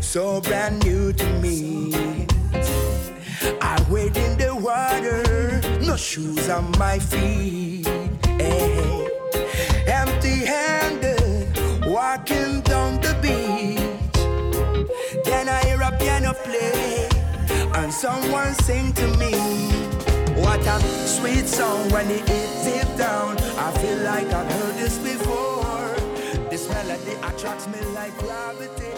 so brand new to me. I wade in the water, no shoes on my feet. Eh. Hey. Empty handed, walking down the beach. Then I hear a piano play, and someone sing to me. What a sweet song when it hits deep down. I feel like I've heard this before. This melody attracts me like gravity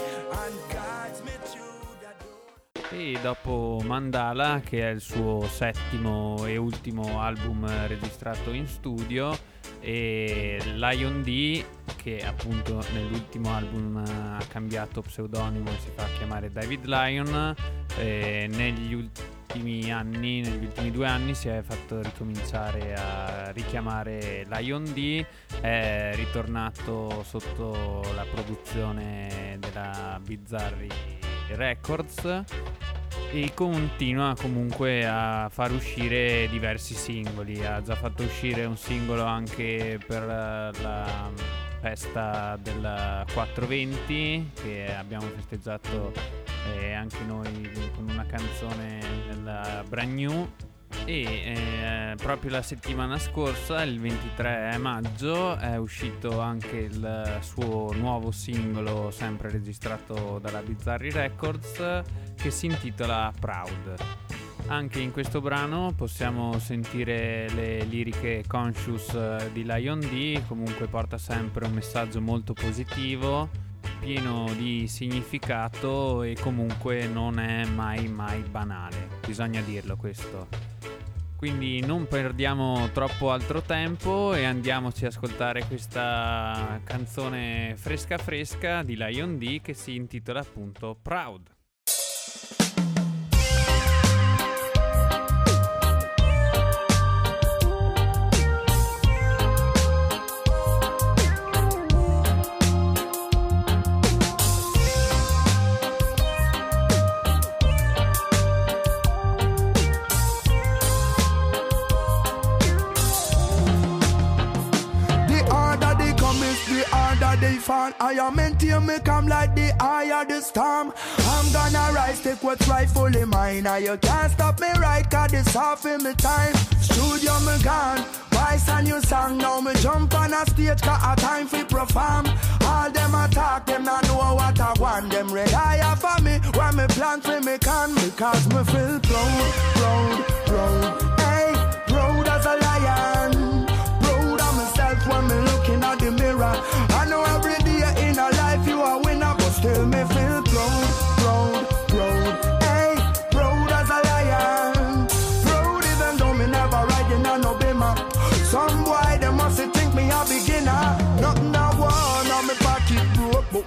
E dopo Mandala, che è il suo settimo e ultimo album registrato in studio, e Lion D, che appunto nell'ultimo album ha cambiato pseudonimo e si fa chiamare David Lion, e negli ultimi anni, negli ultimi due anni si è fatto ricominciare a richiamare Lion D, è ritornato sotto la produzione della Bizzarri Records e continua comunque a far uscire diversi singoli. Ha già fatto uscire un singolo anche per la festa del 420 che abbiamo festeggiato eh, anche noi con una canzone della Brand New e eh, proprio la settimana scorsa, il 23 maggio, è uscito anche il suo nuovo singolo, sempre registrato dalla Bizzarri Records, che si intitola Proud. Anche in questo brano possiamo sentire le liriche conscious eh, di Lion D, comunque porta sempre un messaggio molto positivo, pieno di significato e comunque non è mai mai banale, bisogna dirlo questo. Quindi non perdiamo troppo altro tempo e andiamoci ad ascoltare questa canzone fresca fresca di Lion D che si intitola appunto Proud. I am to me come like the eye of the storm. I'm gonna rise, take what's rightfully mine. Now you can't stop me right, cause this half in me time. Studio me gone. Voice a new song, now me jump on a stage, cause a time for perform. All them attack, them not know what I want. Them rely for me, when me plan for me can, because me feel proud,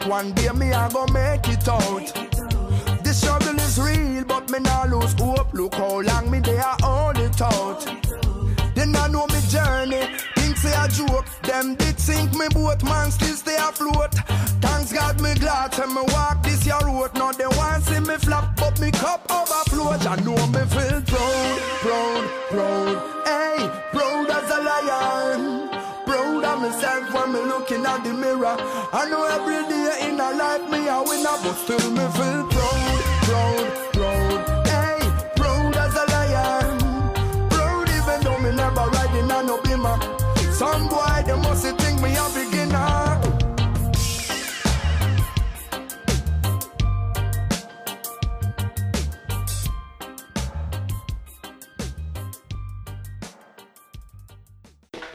one day me I go make it out. This struggle is real, but me not lose hope. Look how long me they are hold it out. They not know me journey. Think say a joke. Them did sink me boat, man still stay afloat. Thanks God me glad to me walk this your road. Now they want see me flop, but me cup overflow. I know me feel proud, proud, proud. Hey, proud as a lion. Proud of myself when me looking at the mirror. I know every day in a life me a winner, but still me feel proud, proud.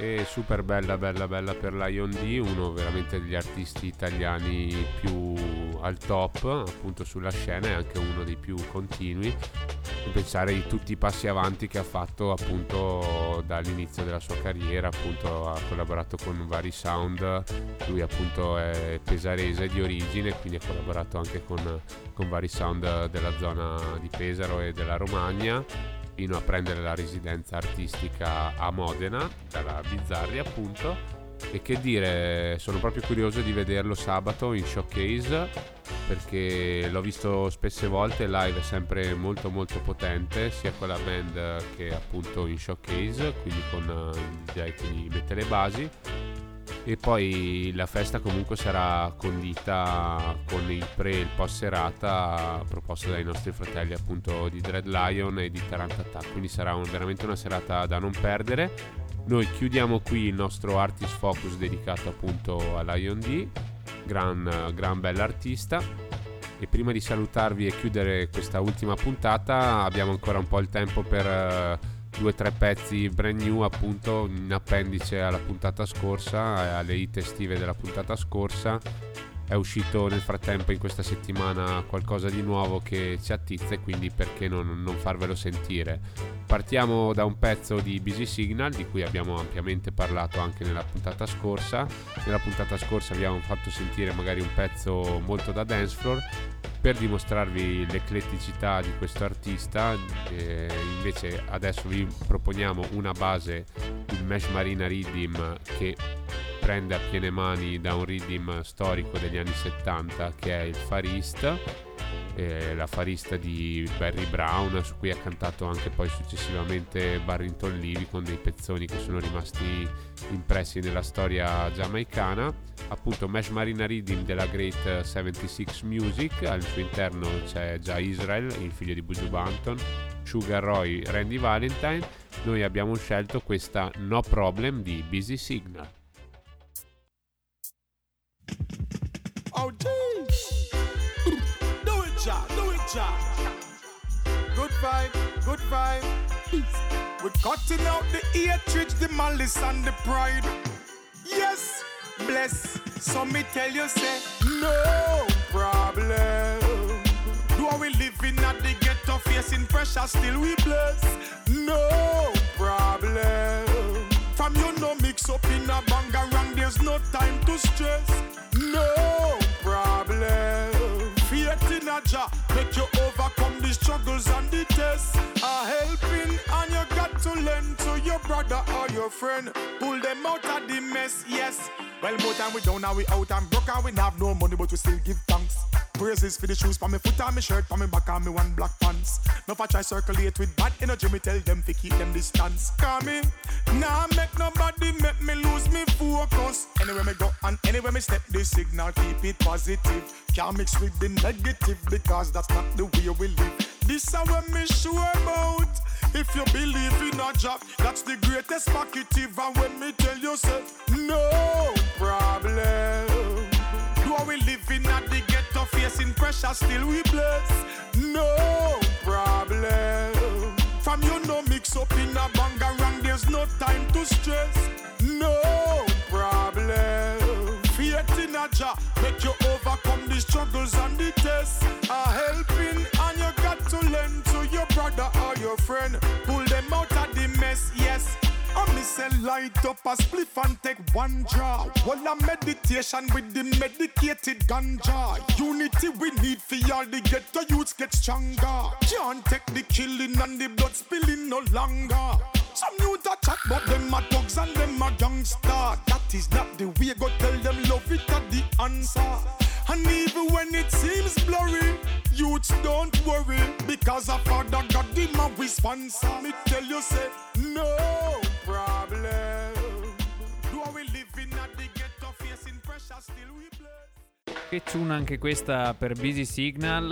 E super bella, bella, bella per Lion D, uno veramente degli artisti italiani più al top, appunto sulla scena e anche uno dei più continui. Pensare di tutti i passi avanti che ha fatto appunto dall'inizio della sua carriera, appunto ha collaborato con vari sound, lui appunto è pesarese di origine, quindi ha collaborato anche con, con vari sound della zona di Pesaro e della Romagna fino a prendere la residenza artistica a Modena, dalla Bizzarri appunto. E che dire, sono proprio curioso di vederlo sabato in showcase perché l'ho visto spesse volte, live è sempre molto molto potente, sia con la band che appunto in showcase, quindi con il DJ che gli mette le basi e poi la festa comunque sarà condita con il pre e il post serata proposto dai nostri fratelli appunto di Dread Lion e di Tarant Attack quindi sarà un, veramente una serata da non perdere. Noi chiudiamo qui il nostro artist focus dedicato appunto a Lion D gran, gran bell'artista. E prima di salutarvi e chiudere questa ultima puntata abbiamo ancora un po' il tempo per due o tre pezzi brand new appunto in appendice alla puntata scorsa, eh, alle hit estive della puntata scorsa. È uscito nel frattempo in questa settimana qualcosa di nuovo che ci attizza e quindi perché non, non farvelo sentire. Partiamo da un pezzo di Busy Signal di cui abbiamo ampiamente parlato anche nella puntata scorsa. Nella puntata scorsa abbiamo fatto sentire magari un pezzo molto da dance floor per dimostrarvi l'ecletticità di questo artista eh, invece adesso vi proponiamo una base il Mesh Marina Riddim che prende a piene mani da un riddim storico degli anni 70 che è il Far East eh, la di Barry Brown su cui ha cantato anche poi successivamente Barrington Levy con dei pezzoni che sono rimasti impressi nella storia giamaicana. Appunto Mesh Marina Reading della Great 76 Music al suo interno c'è già Israel il figlio di Buju Banton Sugar Roy Randy Valentine. Noi abbiamo scelto questa No Problem di Busy Signal. Oh job, do it. Good vibe, good vibe. We're cutting out the hatred, the malice and the pride. Yes, bless. So me tell you, say, no problem. Do we living at the ghetto facing pressure, still we bless? No problem. From you no mix up in a bangarang, there's no time to stress. No Jah make you overcome the struggles and the tests. A helping and you got to lend to your brother or your friend. Pull them out of the mess, yes. Well, more time we down, now we out and broke and we have no money, but we still give thanks. Praises for the shoes for me foot on me shirt, for me back on me one black pants. If I try circulate with bad energy, me tell them to keep them distance. Come me, nah make nobody make me lose me focus. Anywhere me go and anywhere me step, the signal keep it positive. Can't mix with the negative because that's not the way we live. This is what me sure about. If you believe in a job, that's the greatest positive. And when me tell yourself, no problem. Do we living at the ghetto facing pressure, still we bless? No problem. From you no mix up in a bangarang, there's no time to stress. No problem. Faith in a job, make you overcome the struggles and the tests. A helping and you got to lend to your brother or your friend. I say light up a spliff and take one draw. While a meditation with the medicated ganja. Unity we need for all the ghetto youths get stronger. Can't take the killing and the blood spilling no longer. Some youth a chat but them a thugs and them a gangster. That is not the way. Go tell them love it at the answer. And even when it seems blurry, youths don't worry because a father God him a we sponsor. Me tell you say no problem. Che tune anche questa per Busy Signal,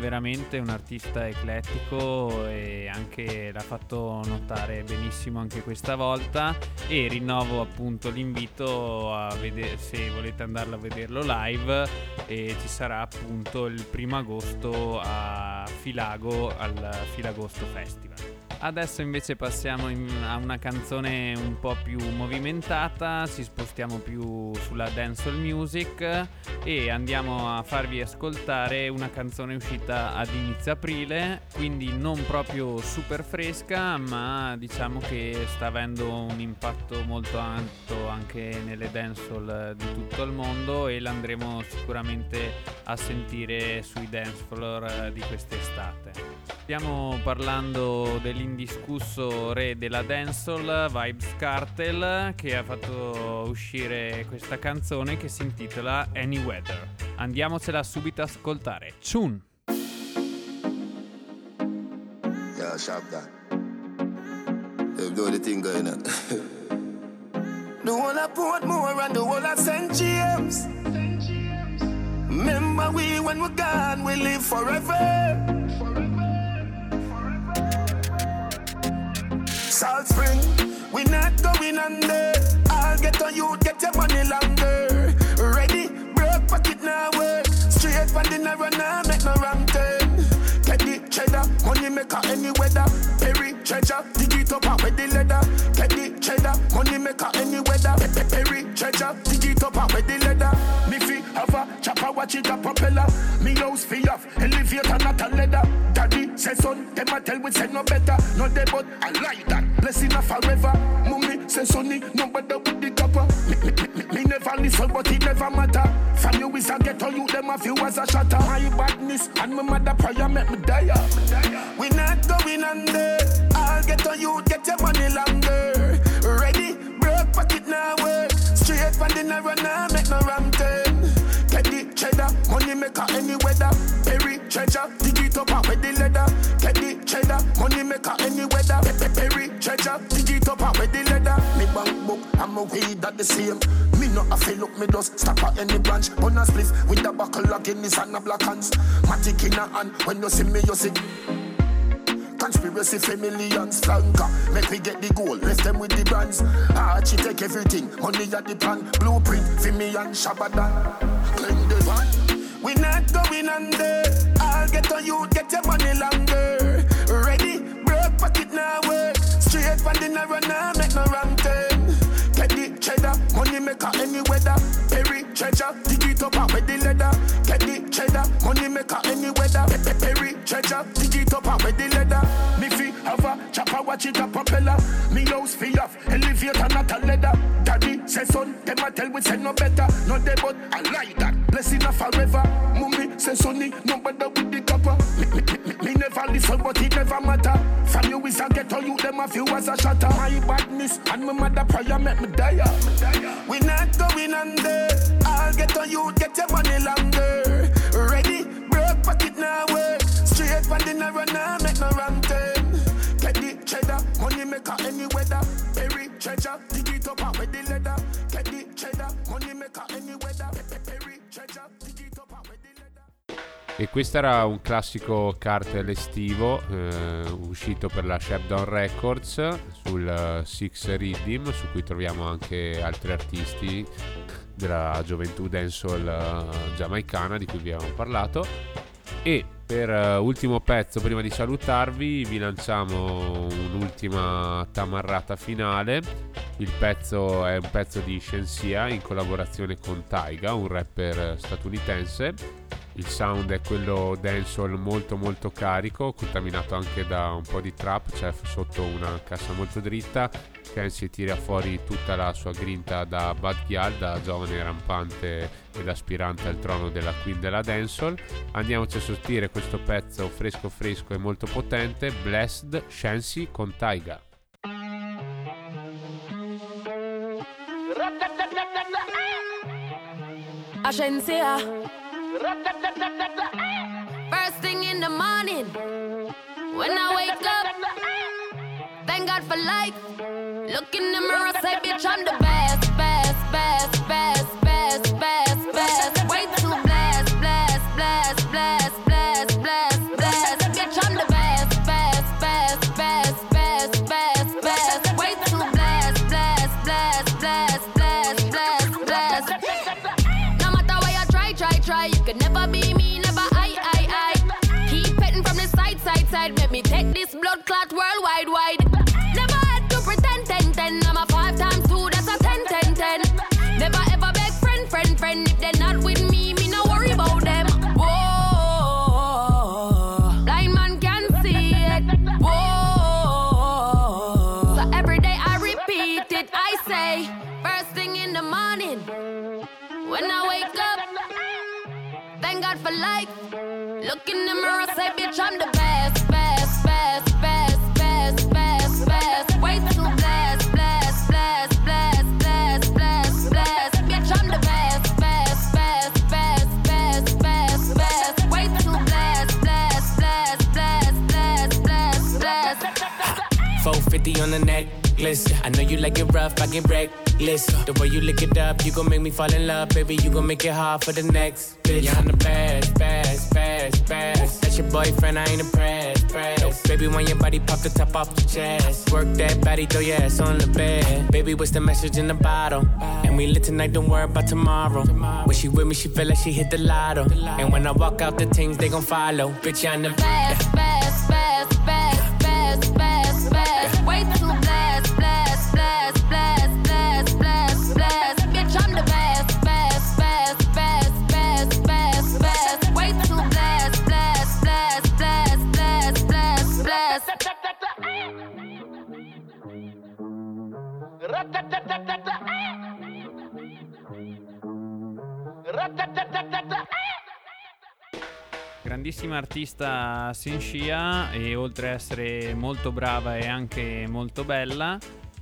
veramente un artista eclettico e anche l'ha fatto notare benissimo anche questa volta e rinnovo appunto l'invito a vedere se volete andarlo a vederlo live e ci sarà appunto il primo agosto a Filago al Filagosto Festival. Adesso invece passiamo in- a una canzone un po' più movimentata, ci spostiamo più sulla dancehall music e andiamo a farvi ascoltare una canzone uscita ad inizio aprile, quindi non proprio super fresca, ma diciamo che sta avendo un impatto molto alto anche nelle dancehall di tutto il mondo e l'andremo sicuramente a sentire sui dance floor di quest'estate. Stiamo parlando dell'indiscusso re della dancehall, Vibes Cartel, che ha fatto uscire questa canzone che si intitola Any Weather. Andiamocela subito a ascoltare. Chun! Yeah, sharp that. They do the thing going on. The one I Portmore and the one I St. James. Remember we when we're gone, we live forever. Salt Spring, we not going under. I'll get on you, get your money longer. Ready, broke pocket now work. Straight from the narrow now, make no wrong turn. Get cheddar, money maker any weather. Perry treasure, dig it up out with the leather. The cheddar, money maker any weather. Pe- pe- Perry treasure, dig it up out with the leather. Me fi have a chopper, watch it a propeller. Me house fi off, elevator not a leather. Say son, them a tell we say no better. No they but I like that. Blessing a forever. Mummy say sonny, no better with the copper. Me never listen, but it never matter. From you is a ghetto, you them a few as a shatter. My badness and my mother prayer make me die. We not going under. Dig it up out with the leather. Me bank book, I'm a weed at the same. Me not a feel up, me just stop at any branch. On a spliff with a buckle of Guinness and a black hands. Matic in a hand, when you see me, you see. Conspiracy family millions flanker. Make we get the goal, left them with the brands. Archie take everything, money at the plan. Blueprint for me and Shabadan. Claim the one. We not going under. I'll get on you, get your money longer. Ready, broke pocket now eh. Work. Straight from the narrow now, make no wrong turn. Get the cheddar, money maker any weather. Perry treasure, dig it up out with the leather. Get the cheddar, money maker any weather. Pe- pe- Perry treasure, dig it up out with the leather. Me fi have a chopper, watch it a propeller. Me house fi off, elevator not a leather. Daddy say son, them a tell we say no better. No they but I like that. Blessing a forever. Mummy say sonny, no better with the copper. Me, never listen, but it never matter. From you is a ghetto, you them a few as a shatter. My badness and my mother prayer make me die. We not going under. I'll get on you, get your money longer. Ready, broke pocket now work. Straight from the narrow now, make no wrong turn. Get the cheddar, money maker any weather. Perry treasure, dig it up out with the leather. Get the cheddar, money maker any weather. E questo era un classico cartel estivo eh, uscito per la Shepdown Records sul eh, Six Rhythm su cui troviamo anche altri artisti della gioventù dancehall eh, giamaicana di cui vi abbiamo parlato. E per eh, ultimo pezzo prima di salutarvi vi lanciamo un'ultima tamarrata finale. Il pezzo è un pezzo di Shensia in collaborazione con Taiga un rapper statunitense il sound è quello dancehall molto molto carico, contaminato anche da un po' di trap, c'è sotto una cassa molto dritta. Kenzie tira fuori tutta la sua grinta da Bad Gyal, da giovane rampante ed aspirante al trono della queen della dancehall. Andiamoci a sentire questo pezzo fresco fresco e molto potente, Blessed Shancy con Taiga. Agencia. First thing in the morning, when I wake up, thank God for life. Look in the mirror, say, bitch, I'm the best, best, best, try, you could never be me, never I, I, I. Keep petting from the side, side, side. Make me take this blood clot worldwide wide. I'm the best, best, best, best, best, best, best. Way too blessed, blessed, blessed, blessed, blessed, blessed, blessed. Bitch, I'm the best, best, best, best, best, best, best. Way too blessed, blessed, blessed, blessed, blessed, blessed, blessed. 450 on the neck, necklace. I know you like it rough, I get reckless. The way you lick it up, you gon' make me fall in love, baby. You gon' make it hard for the next bitch. Yeah, I'm the best, best, best, best. Your boyfriend, I ain't impressed, pressed. Oh, baby, when your body pop the top off the chest. Work that body, throw your ass on the bed. Baby, what's the message in the bottle? And we lit tonight, don't worry about tomorrow. When she with me, she feel like she hit the lotto. And when I walk out, the things they gon' follow. Bitch, I'm the best, best, best, best, best, best, best. Way Grandissima artista Senshia e oltre a essere molto brava è anche molto bella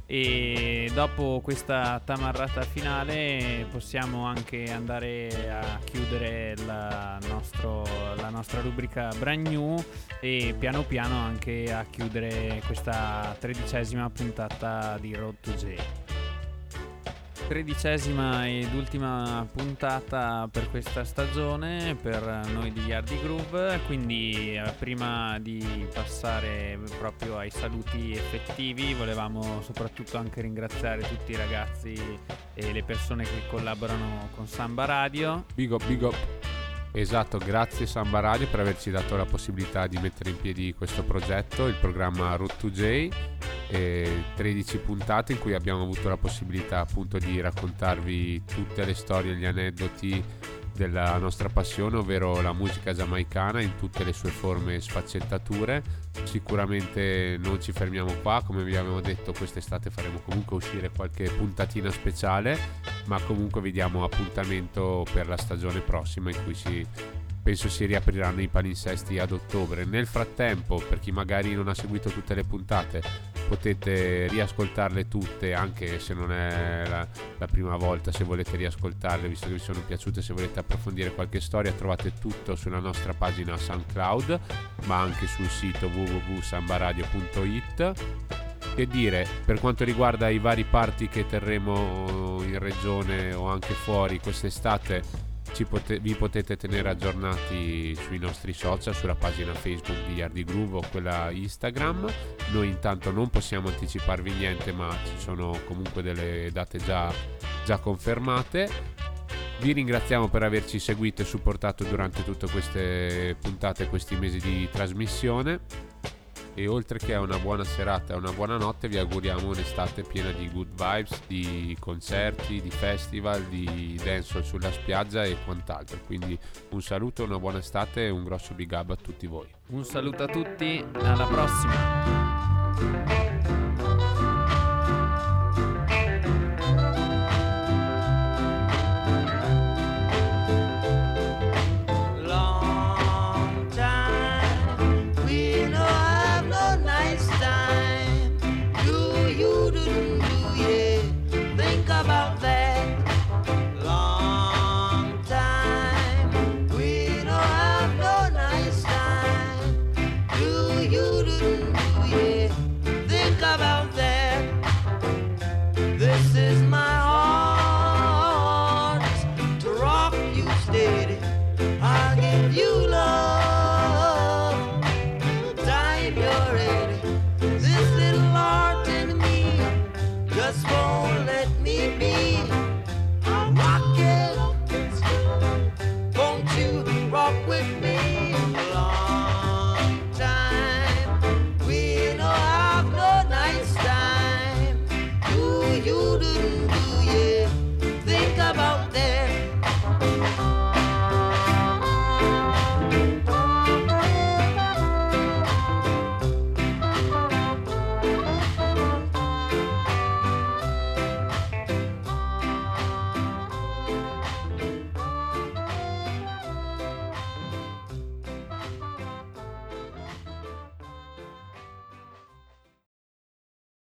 e dopo questa tamarrata finale possiamo anche andare a chiudere la, nostro- la nostra rubrica brand new e piano piano anche a chiudere questa tredicesima puntata di Road to J. Tredicesima ed ultima puntata per questa stagione per noi di Yardi Groove, quindi eh, prima di passare proprio ai saluti effettivi volevamo soprattutto anche ringraziare tutti i ragazzi e le persone che collaborano con Samba Radio. Big up, big up. Esatto, grazie Samba Radio per averci dato la possibilità di mettere in piedi questo progetto, il programma Root to J. E 13 puntate in cui abbiamo avuto la possibilità appunto di raccontarvi tutte le storie, gli aneddoti della nostra passione, ovvero la musica giamaicana in tutte le sue forme e sfaccettature. Sicuramente non ci fermiamo qua, come vi abbiamo detto quest'estate faremo comunque uscire qualche puntatina speciale, ma comunque vi diamo appuntamento per la stagione prossima in cui si penso si riapriranno i palinsesti ad ottobre. Nel frattempo, per chi magari non ha seguito tutte le puntate, potete riascoltarle tutte, anche se non è la, la prima volta, se volete riascoltarle, visto che vi sono piaciute, se volete approfondire qualche storia, trovate tutto sulla nostra pagina SoundCloud, ma anche sul sito www.sambaradio.it. Che dire, per quanto riguarda i vari party che terremo in regione o anche fuori quest'estate, pote- vi potete tenere aggiornati sui nostri social, sulla pagina Facebook di Yardi Groove o quella Instagram. Noi intanto non possiamo anticiparvi niente, ma ci sono comunque delle date già, già confermate. Vi ringraziamo per averci seguito e supportato durante tutte queste puntate, questi mesi di trasmissione. E oltre che a una buona serata e una buona notte, vi auguriamo un'estate piena di good vibes, di concerti, di festival, di dancehall sulla spiaggia e quant'altro. Quindi un saluto, una buona estate e un grosso big up a tutti voi. Un saluto a tutti, alla prossima!